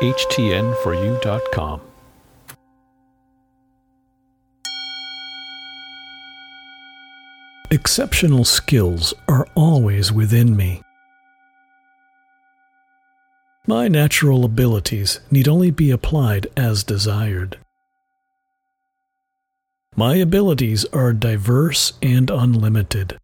HTN4U.com. Exceptional skills are always within me. My natural abilities need only be applied as desired. My abilities are diverse and unlimited.